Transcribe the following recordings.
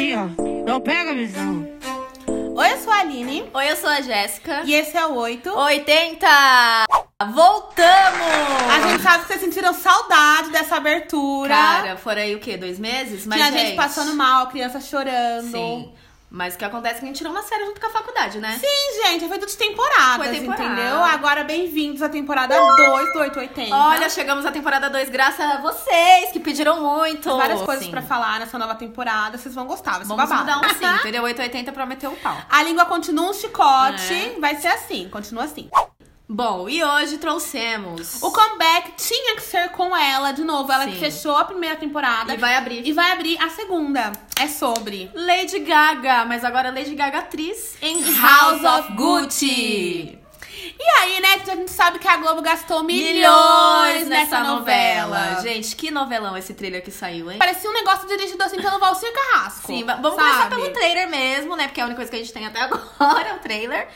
assim, ó. Não pega a visão. Oi, eu sou a Aline. Oi, eu sou a Jéssica. E esse é o 8. 80! Voltamos! A gente sabe que vocês sentiram saudade dessa abertura. Cara, foram aí o quê? Dois meses? Mas, Tinha gente passando mal, criança chorando. Sim. Mas o que acontece é que a gente tirou uma série junto com a faculdade, né? Sim, gente, foi tudo de temporadas, Foi temporada. entendeu? Agora bem-vindos à temporada 2 do 880. Olha, chegamos à temporada 2 graças a vocês, que pediram muito. várias coisas Sim. pra falar nessa nova temporada, vocês vão gostar, vai ser Vamos babado. mudar um sim, entendeu? 880 pra meter o pau. A língua continua um chicote, É. vai ser assim, continua assim. Bom, e hoje trouxemos... O comeback tinha que ser com ela de novo, ela Sim. que fechou a primeira temporada E vai abrir. e vai abrir a segunda. É sobre Lady Gaga, mas agora Lady Gaga atriz em House of Gucci. E aí, né, a gente sabe que a Globo gastou milhões, nessa novela. Gente, que novelão esse trailer que saiu, hein? Parecia um negócio dirigido assim pelo Valcir Carrasco. Sim, va- vamos sabe? começar pelo trailer mesmo, né? Porque é a única coisa que a gente tem até agora é o trailer.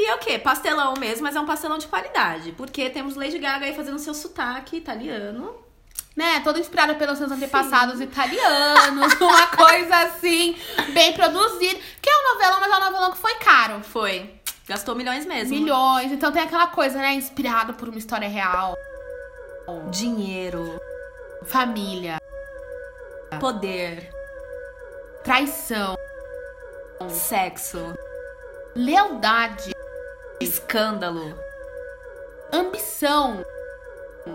E é o quê? Pastelão mesmo, mas é um pastelão de qualidade. Porque temos Lady Gaga aí fazendo seu sotaque italiano. Né, toda inspirada pelos seus antepassados italianos, uma coisa assim, bem produzida. Que é um novelão, mas é um novelão que foi caro. Foi. Gastou milhões mesmo. Milhões, então tem aquela coisa, né, inspirado por uma história real. Dinheiro. Família, Poder. traição, Sexo. lealdade, Escândalo. ambição.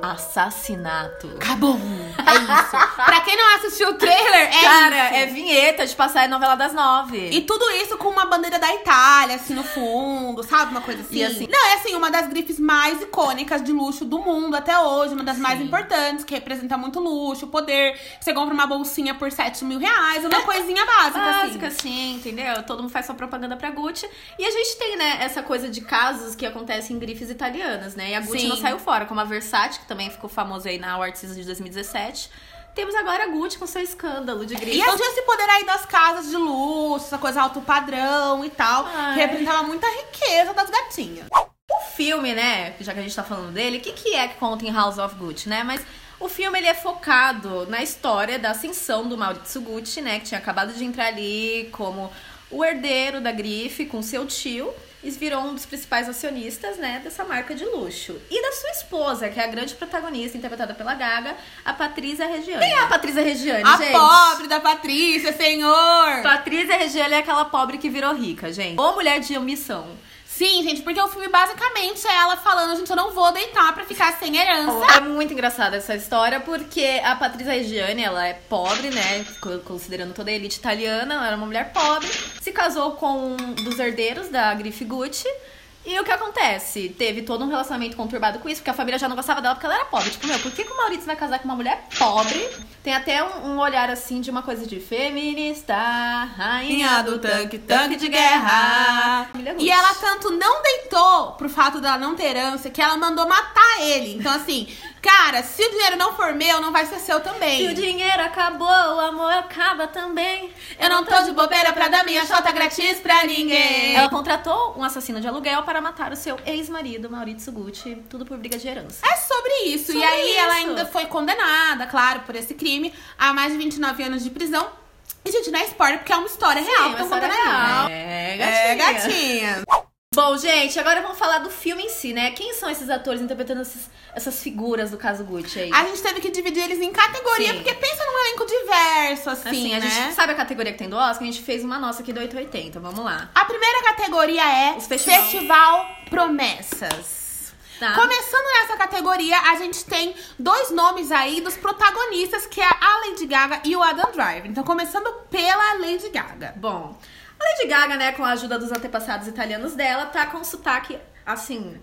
Assassinato. Acabou. É isso. pra quem não assistiu o trailer, é Cara, isso. é vinheta de passar a novela das nove. E tudo isso com uma bandeira da Itália, assim, no fundo, sabe? Uma coisa assim. Assim- Não, é assim, uma das grifes mais icônicas de luxo do mundo até hoje, uma das mais Sim. importantes, que representa muito luxo, poder. Você compra uma bolsinha por 7 mil reais, uma coisinha básica, Básica, assim. assim, entendeu? Todo mundo faz sua propaganda pra Gucci. E a gente tem, né, essa coisa de casos que acontecem em grifes italianas, né? E a Gucci Sim. não saiu fora, como a Versace, que também ficou famosa aí na Season de 2017. Temos agora a Gucci com seu escândalo de grife. E a esse poder aí das casas de luxo, essa coisa alto padrão e tal, Ai. que representava muita riqueza das gatinhas. O filme, né, já que a gente tá falando dele, o que, que é que conta em House of Gucci, né? Mas o filme, ele é focado na história da ascensão do Maurizio Gucci, né? Que tinha acabado de entrar ali como o herdeiro da grife com seu tio. E virou um dos principais acionistas, né, dessa marca de luxo. E da sua esposa, que é a grande protagonista, interpretada pela Gaga, a Patrícia Regiane. Quem é a Patrícia Regiane, A gente? pobre da Patrícia, senhor! Patrícia Regiane é aquela pobre que virou rica, gente. Ou mulher de ambição. Sim, gente, porque o filme basicamente é ela falando, gente, eu não vou deitar pra ficar sem herança. É muito engraçada essa história, porque a Patrícia Regiane, ela é pobre, né? co- Considerando toda a elite italiana, ela era uma mulher pobre. Se casou com um dos herdeiros da grife Gucci. E o que acontece? Teve todo um relacionamento conturbado com isso, porque a família já não gostava dela porque ela era pobre. Tipo, meu, por que, que o Maurício vai casar com uma mulher pobre? Tem até um, um olhar assim de uma coisa de feminista, rainha do tanque, tanque de guerra. Gucci. E ela tanto não deitou pro fato dela não ter herança que ela mandou matar ele. Então, assim, cara, se o dinheiro não for meu, não vai ser seu também. Se o dinheiro acabou, o amor acaba também. Eu não tô de bobeira pra dar minha chota grátis pra ninguém. Ela contratou um assassino de aluguel para matar o seu ex-marido, Maurício Gucci, tudo por briga de herança. É sobre isso. Sobre e aí ela isso. ainda foi condenada, claro, por esse crime, a mais de 29 anos de prisão. E, gente, não é spoiler, porque é uma história real que uma história real. É, É, gatinha. Bom, gente, agora vamos falar do filme em si, né? Quem são esses atores interpretando esses- essas figuras do caso Gucci aí? A gente teve que dividir eles em categoria, Sim. porque pensa num elenco diverso, assim, Assim, a né? gente sabe a categoria que tem do Oscar? A gente fez uma nossa aqui do 880, vamos lá. A primeira categoria é festival. Festival Promessas. Tá? Começando nessa categoria, a gente tem dois nomes aí dos protagonistas, que é a Lady Gaga e o Adam Driver. Então, começando pela Lady Gaga. Bom, a Lady Gaga, né, com a ajuda dos antepassados italianos dela, tá com sotaque, assim...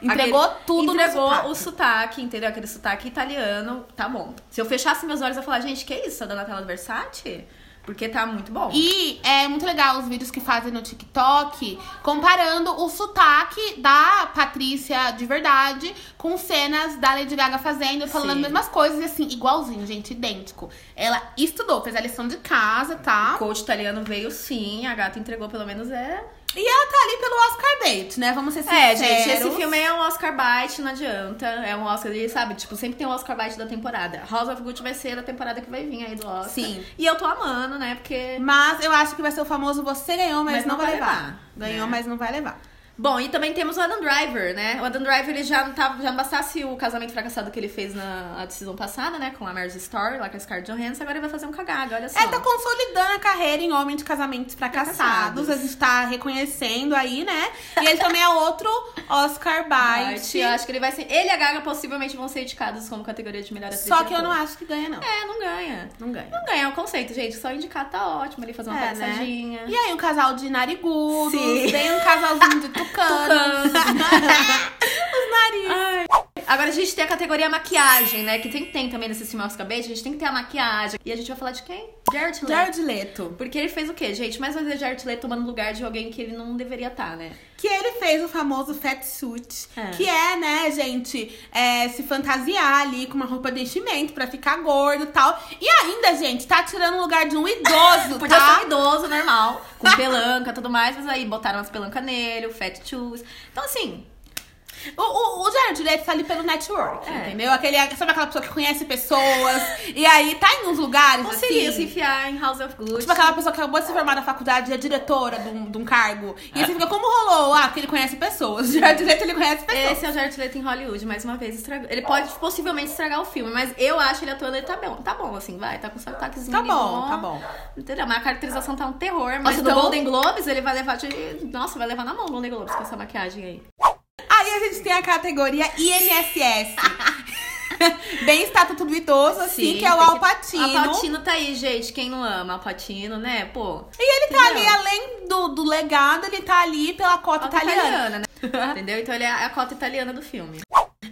Entregou aquele- tudo no Entregou sotaque. o sotaque, entendeu? Aquele sotaque italiano, tá bom. Se eu fechasse meus olhos, eu ia falar, gente, que isso? A Donatella Versace? Porque tá muito bom. E é muito legal os vídeos que fazem no TikTok comparando o sotaque da Patrícia de verdade com cenas da Lady Gaga fazendo, falando Sim. as mesmas coisas, e assim, igualzinho, gente, idêntico. Ela estudou, fez a lição de casa, tá? O coach italiano veio sim, a gata entregou pelo menos é E ela tá ali pelo Oscar bait, né? Vamos ser sinceros. É, gente, esse filme é um Oscar bite, não adianta. É um Oscar sabe? Tipo, sempre tem um Oscar bite da temporada. House of Gucci vai ser a temporada que vai vir aí do Oscar. Sim. E eu tô amando, né? Porque. Mas eu acho que vai ser o famoso você ganhou, mas, Mas não, não vai levar. levar, Ganhou, né? mas não vai levar. Bom, e também temos o Adam Driver, né? O Adam Driver, ele já não, tava, já não bastasse o casamento fracassado que ele fez na decisão passada, né? Com a Marge Story, lá com a Scarlett Johansson, agora ele vai fazer um cagaga, olha só. Ela tá consolidando a carreira em homem de casamentos fracassados. Fracassados. A gente tá reconhecendo aí, né? E ele também é outro Oscar bite. Eu acho que ele vai ser. Ele e a Gaga possivelmente vão ser indicados como categoria de melhor atriz. Só que eu não acho que ganha, não. É, não ganha. Não ganha. Não ganha, é o conceito, gente. Só indicar tá ótimo. Ele fazer uma É, né? E aí, um casal de narigudos, Sim. vem um casalzinho de tucanos. Os narizes. Agora a gente tem a categoria maquiagem, né? Que tem, tem também nesse Oscar Bait. A gente tem que ter a maquiagem. E a gente vai falar de quem? Jared Leto. Jared Leto. Porque ele fez o quê, gente? Mais uma vez Jared Leto tomando lugar de alguém que ele não deveria estar, né? Que ele fez o famoso fat suit. É. Que é, né, gente, é, se fantasiar ali com uma roupa de enchimento pra ficar gordo e tal. E ainda, gente, tá tirando o lugar de um idoso, Podia tá? ser um idoso, normal, com pelanca e tudo mais, mas aí botaram as pelancas nele, o fat shoes. Então, assim, O, o, o Jared Leto tá ali pelo network, É. entendeu? Aquele, sabe aquela pessoa que conhece pessoas e aí tá em uns lugares conseguiu se assim... enfiar em House of Gucci. Tipo aquela pessoa que acabou de se formar na faculdade e é diretora de um, de um cargo. E você fica, como rolou? Ah, porque ele conhece pessoas. O Jared Leto, ele conhece pessoas. Esse é o Jared Leto em Hollywood, mais uma vez estragou. Ele pode possivelmente estragar o filme, mas eu acho ele atuando, ele tá bom. Tá bom, assim, vai. Tá com sotaquezinho Tá bom, tá bom. Entendeu? Mas a caracterização tá um terror. Mas Nossa, no então- Golden Globes, ele vai levar de... Nossa, vai levar na mão o Golden Globes com essa maquiagem aí. Aí a gente tem a categoria INSS. Bem estatuto do idoso, assim, Sim, que é o tem que- Alpatino. Alpatino tá aí, gente. Quem não ama Alpatino, né? Pô. E ele tá Entendeu? ali, além do, do legado, ele tá ali pela cota Cota italiana. italiana, né? Entendeu? Então ele é a cota italiana do filme.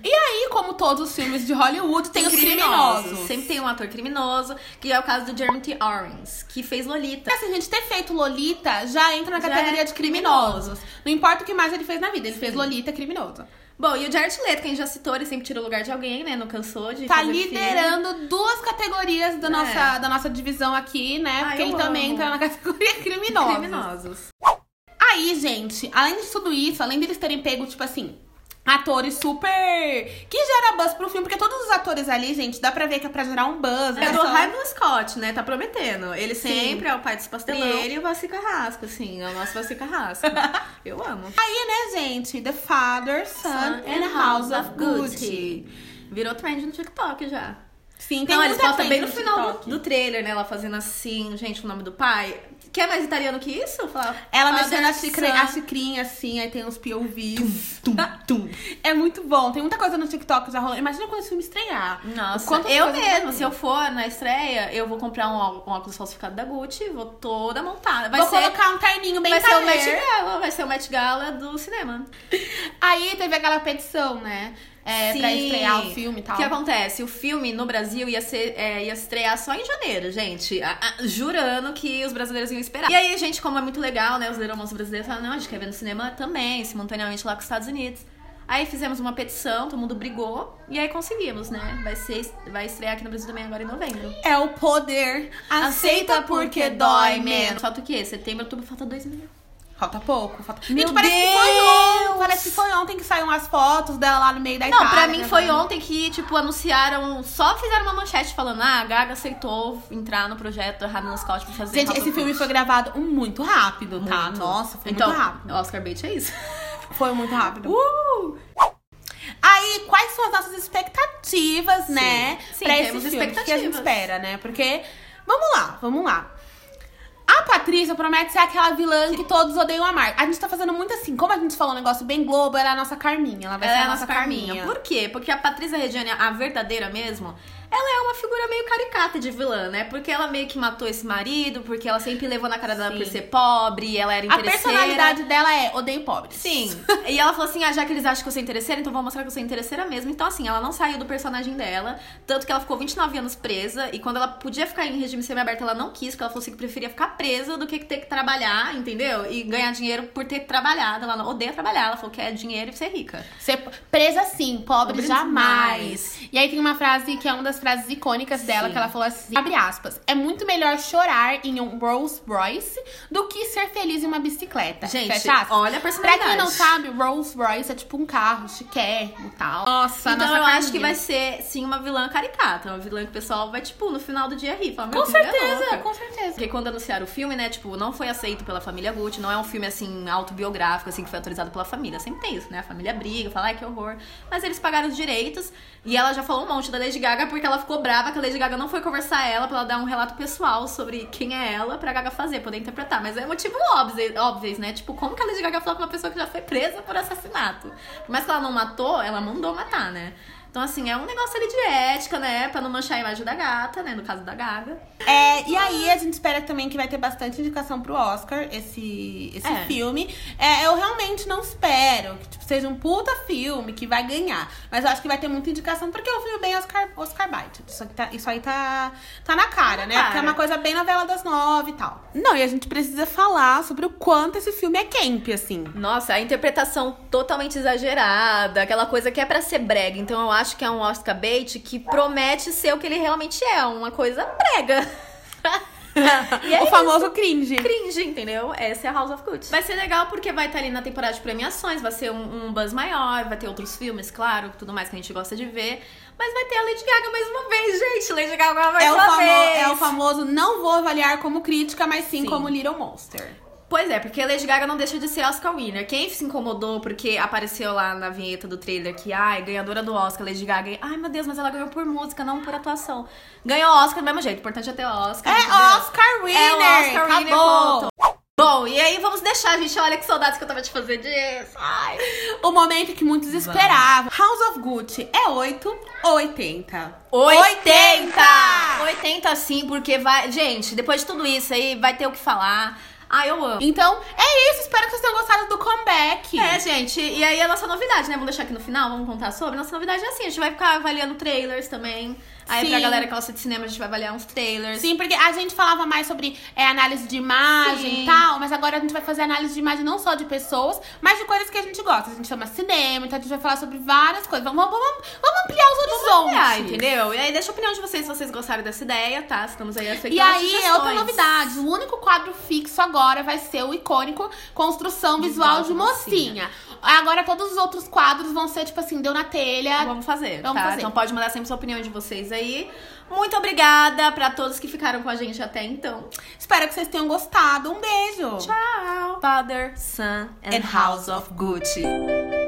E aí, como todos os filmes de Hollywood, tem, os criminosos. Sempre tem um ator criminoso, que é o caso do Jeremy T. Irons, que fez Lolita. Assim, a gente ter feito Lolita já entra na Já categoria é de criminosos. Não importa o que mais ele fez na vida, ele fez Lolita criminoso. Bom, e o Jared Leto, que a gente já citou, ele sempre tira o lugar de alguém, né? Não cansou de Tá fazer filme. liderando duas categorias da, É. nossa, da nossa divisão aqui, né? Ai, Porque ele também amo. entra na categoria criminosos. Criminosos. Aí, gente, além de tudo isso, além deles terem pego, tipo assim, atores super. que gera buzz pro filme, porque todos os atores ali, gente, dá pra ver que é pra gerar um buzz. É né? do São- Raymond Scott, né? Tá prometendo. Ele sempre é o pai dos pastelão. Sim. Ele e o Vassi Carrasco, assim. É o nosso Vassi Carrasco. Eu amo. Aí, né, gente, The Father, Son, and House of Gucci. Virou trend no TikTok já. Sim, tem Não, eles trend bem no final do, do trailer, né? Ela fazendo assim, gente, o nome do pai. Quer mais italiano que isso? Fala, Ela mexendo a, xicre, a xicrinha assim, aí tem uns POVs. Tum, tum. É muito bom. Tem muita coisa no TikTok já rolando. Imagina quando esse filme estrear. Nossa, eu mesmo, se eu for na estreia, eu vou comprar um, ó- um óculos falsificado da Gucci, vou toda montada. Vai Vou ser, colocar um terninho bem vai ser o Met. Gala, vai ser o Met Gala do cinema. Aí teve aquela petição, né? É, pra estrear o filme e tal. O que acontece? O filme no Brasil ia, ser, é, ia estrear só em janeiro, gente. A- a- jurando que os brasileiros iam esperar. E aí, gente, como é muito legal, né? Os irmãos brasileiros falaram, não, a gente quer ver no cinema também, simultaneamente lá com os Estados Unidos. Aí fizemos uma petição, todo mundo brigou, e aí conseguimos, né? Vai, ser, vai estrear aqui no Brasil também agora em novembro. É o poder. Aceita porque dói menos. Falta o quê? Setembro, outubro, falta dois meses. Falta pouco. Falta... Meu Gente, parece que foi Deus! ontem. Parece que foi ontem que saíram as fotos dela lá no meio da Não, Itália. pra mim né? foi ontem que, tipo, anunciaram, só fizeram uma manchete falando, ah, a Gaga aceitou entrar no projeto Errado no Scott pra fazer Gente, esse filme foi gravado muito rápido, tá? Muito. Nossa, foi então, muito rápido. Oscar bait é isso. Foi muito rápido. Uh! Aí, quais são as nossas expectativas, né? Sim, pra temos esse filme? O que a gente expectativas. espera, né? Porque, vamos lá, vamos lá. A Patrícia promete ser aquela vilã que todos odeiam amar. A gente tá fazendo muito assim, como a gente falou um negócio bem globo, ela é a nossa Carminha. Ela vai Ela ser é a a nossa Carminha. Por quê? Porque a Patrícia Reggiani, a verdadeira mesmo, ela é uma figura meio caricata de vilã, né? Porque ela meio que matou esse marido, porque ela sempre levou na cara dela Sim. por ser pobre, ela era A interesseira. personalidade dela é odeio pobres. Sim. e ela falou assim: ah, já que eles acham que eu sou interesseira, então vou mostrar que eu sou interesseira mesmo. Então, assim, ela não saiu do personagem dela. Tanto que ela ficou 29 anos presa. E quando ela podia ficar em regime semiaberto, ela não quis, porque ela falou assim que preferia ficar presa do que ter que trabalhar, entendeu? E ganhar dinheiro por ter trabalhado. Ela não odeia trabalhar. Ela falou que é dinheiro e ser rica. Ser presa sim, pobre, Pobre jamais. jamais. E aí tem uma frase que é uma das frases icônicas dela, Sim. que ela falou assim, abre aspas, é muito melhor chorar em um Rolls Royce do que ser feliz em uma bicicleta. Gente, Fecha olha a Pra personalidade. quem não sabe, Rolls Royce é tipo um carro chiquérrimo e tal. Nossa, Então nossa eu acho que vai ser, sim, uma vilã caricata. Uma vilã que o pessoal vai, tipo, no final do dia rir. Falar, Com mulher certeza, com certeza. Porque quando anunciaram o filme, né, tipo, não foi aceito pela família Gucci, não é um filme, assim, autobiográfico, assim, que foi autorizado pela família. Sempre tem isso, né? A família briga, fala, ai, que horror. Mas eles pagaram os direitos e ela já falou um monte da Lady Gaga porque ela ficou brava que a Lady Gaga não foi conversar ela pra ela dar um relato pessoal sobre quem é ela pra Gaga fazer, poder interpretar. Mas é motivo óbvio, óbvio, né? Tipo, como que a Lady Gaga falou pra uma pessoa que já foi presa por assassinato? Mais que ela não matou, ela mandou matar, né? Então, assim, é um negócio ali de ética, né? Pra não manchar a imagem da gata, né? No caso da Gaga. É, e aí a gente espera também que vai ter bastante indicação pro Oscar esse, esse É. filme. É, eu realmente não espero que tipo, seja um puta filme que vai ganhar. Mas eu acho que vai ter muita indicação porque é um filme bem Oscar, Oscar Bite. Isso, aqui tá, isso aí tá, tá na cara, né? cara. Porque é uma coisa bem novela das nove e tal. Não, e a gente precisa falar sobre o quanto esse filme é camp, assim. Nossa, a interpretação totalmente exagerada, aquela coisa que é pra ser brega. Então eu acho que é um Oscar bait que promete ser o que ele realmente é, uma coisa brega. E é o famoso cringe. cringe, entendeu? Essa é a House of Gucci. Vai ser legal porque vai estar ali na temporada de premiações, vai ser um, um buzz maior, vai ter outros filmes, claro, tudo mais que a gente gosta de ver. Mas vai ter a Lady Gaga mais uma vez, gente. Lady Gaga mais É o, uma famo- vez. é o famoso não vou avaliar como crítica, mas sim, Sim. como Little Monster. Pois é, porque a Lady Gaga não deixa de ser Oscar winner. Quem se incomodou porque apareceu lá na vinheta do trailer que, ai, ganhadora do Oscar, Lady Gaga. Ai, meu Deus, mas ela ganhou por música, não por atuação. Ganhou Oscar do mesmo jeito, o importante é ter Oscar. É entendeu? Oscar winner! É Oscar winner, acabou! ponto. Bom, e aí vamos deixar, gente. Olha que saudades que eu tava de fazer disso. Ai. O momento que muitos esperavam. House of Gucci é 8 ou 80? 80! 80 sim, porque vai. Gente, depois de tudo isso aí, vai ter o que falar. Ai, eu amo. Então, é isso. Espero que vocês tenham gostado do comeback. É, gente, e aí a nossa novidade, né? Vamos deixar aqui no final, vamos contar sobre. Nossa novidade é assim, a gente vai ficar avaliando trailers também. Aí Sim. pra galera que gosta de cinema, a gente vai avaliar uns trailers. Sim, porque a gente falava mais sobre é, análise de imagem Sim. e tal, mas agora a gente vai fazer análise de imagem não só de pessoas, mas de coisas que a gente gosta. A gente chama cinema, então a gente vai falar sobre várias coisas. Vamos, vamos, vamos ampliar os horizontes. Ah, entendeu? E aí deixa a opinião de vocês se vocês gostaram dessa ideia, tá? Estamos aí aceitando E aí, é outra novidade. O único quadro fixo agora vai ser o icônico Construção Visual, Visual de de Mocinha. Agora todos os outros quadros vão ser, tipo assim, deu na telha. Vamos fazer, Vamos tá? fazer. Então pode mandar sempre sua opinião de vocês aí. Muito obrigada pra todos que ficaram com a gente até então. Espero que vocês tenham gostado. Um beijo. Tchau! Father, Son and, And House of Gucci.